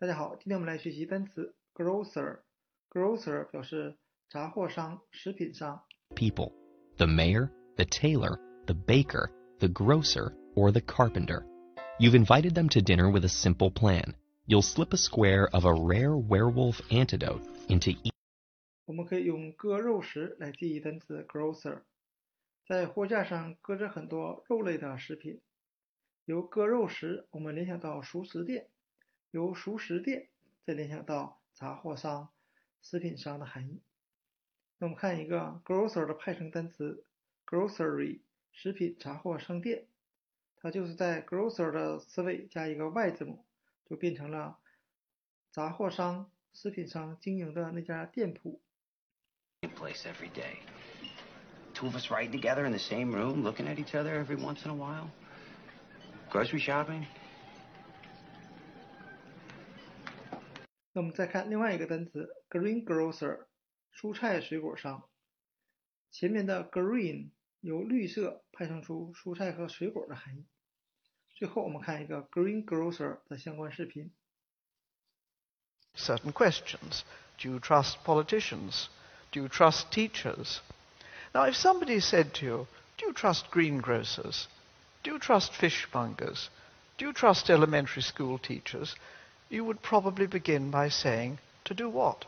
大家好，今天我们来学习单词 grocer。grocer 表示杂货商、食品商。 people the mayor, the tailor, the baker, the grocer, or the carpenter. You've invited them to dinner with a simple plan. You'll slip a square of a rare werewolf antidote into each 我们可以用割肉食来记忆单词 grocer。在货架上搁着很多肉类的食品。由割肉食，我们联想到熟食店； 由熟食店再联想到杂货商、食品商的含义。那我们看一个 grocer 的派生单词 grocery，食品杂货商店，它就是在 grocer 的词尾加一个 y 字母，就变成了杂货商、食品商经营的那家店铺。place every day. Two of us riding together in the same room, looking at each other every once in a while. Grocery shopping. 那我们再看另外一个单词 greengrocer，蔬菜水果商。前面的 green 由绿色派生出蔬菜和水果的含义。最后我们看一个 greengrocer 的相关视频。 certain questions. Do you trust politicians? Do you trust teachers? Now, if somebody said to you, Do you trust greengrocers? Do you trust fishmongers? Do you trust elementary school teachers? You would probably begin by saying, To do what?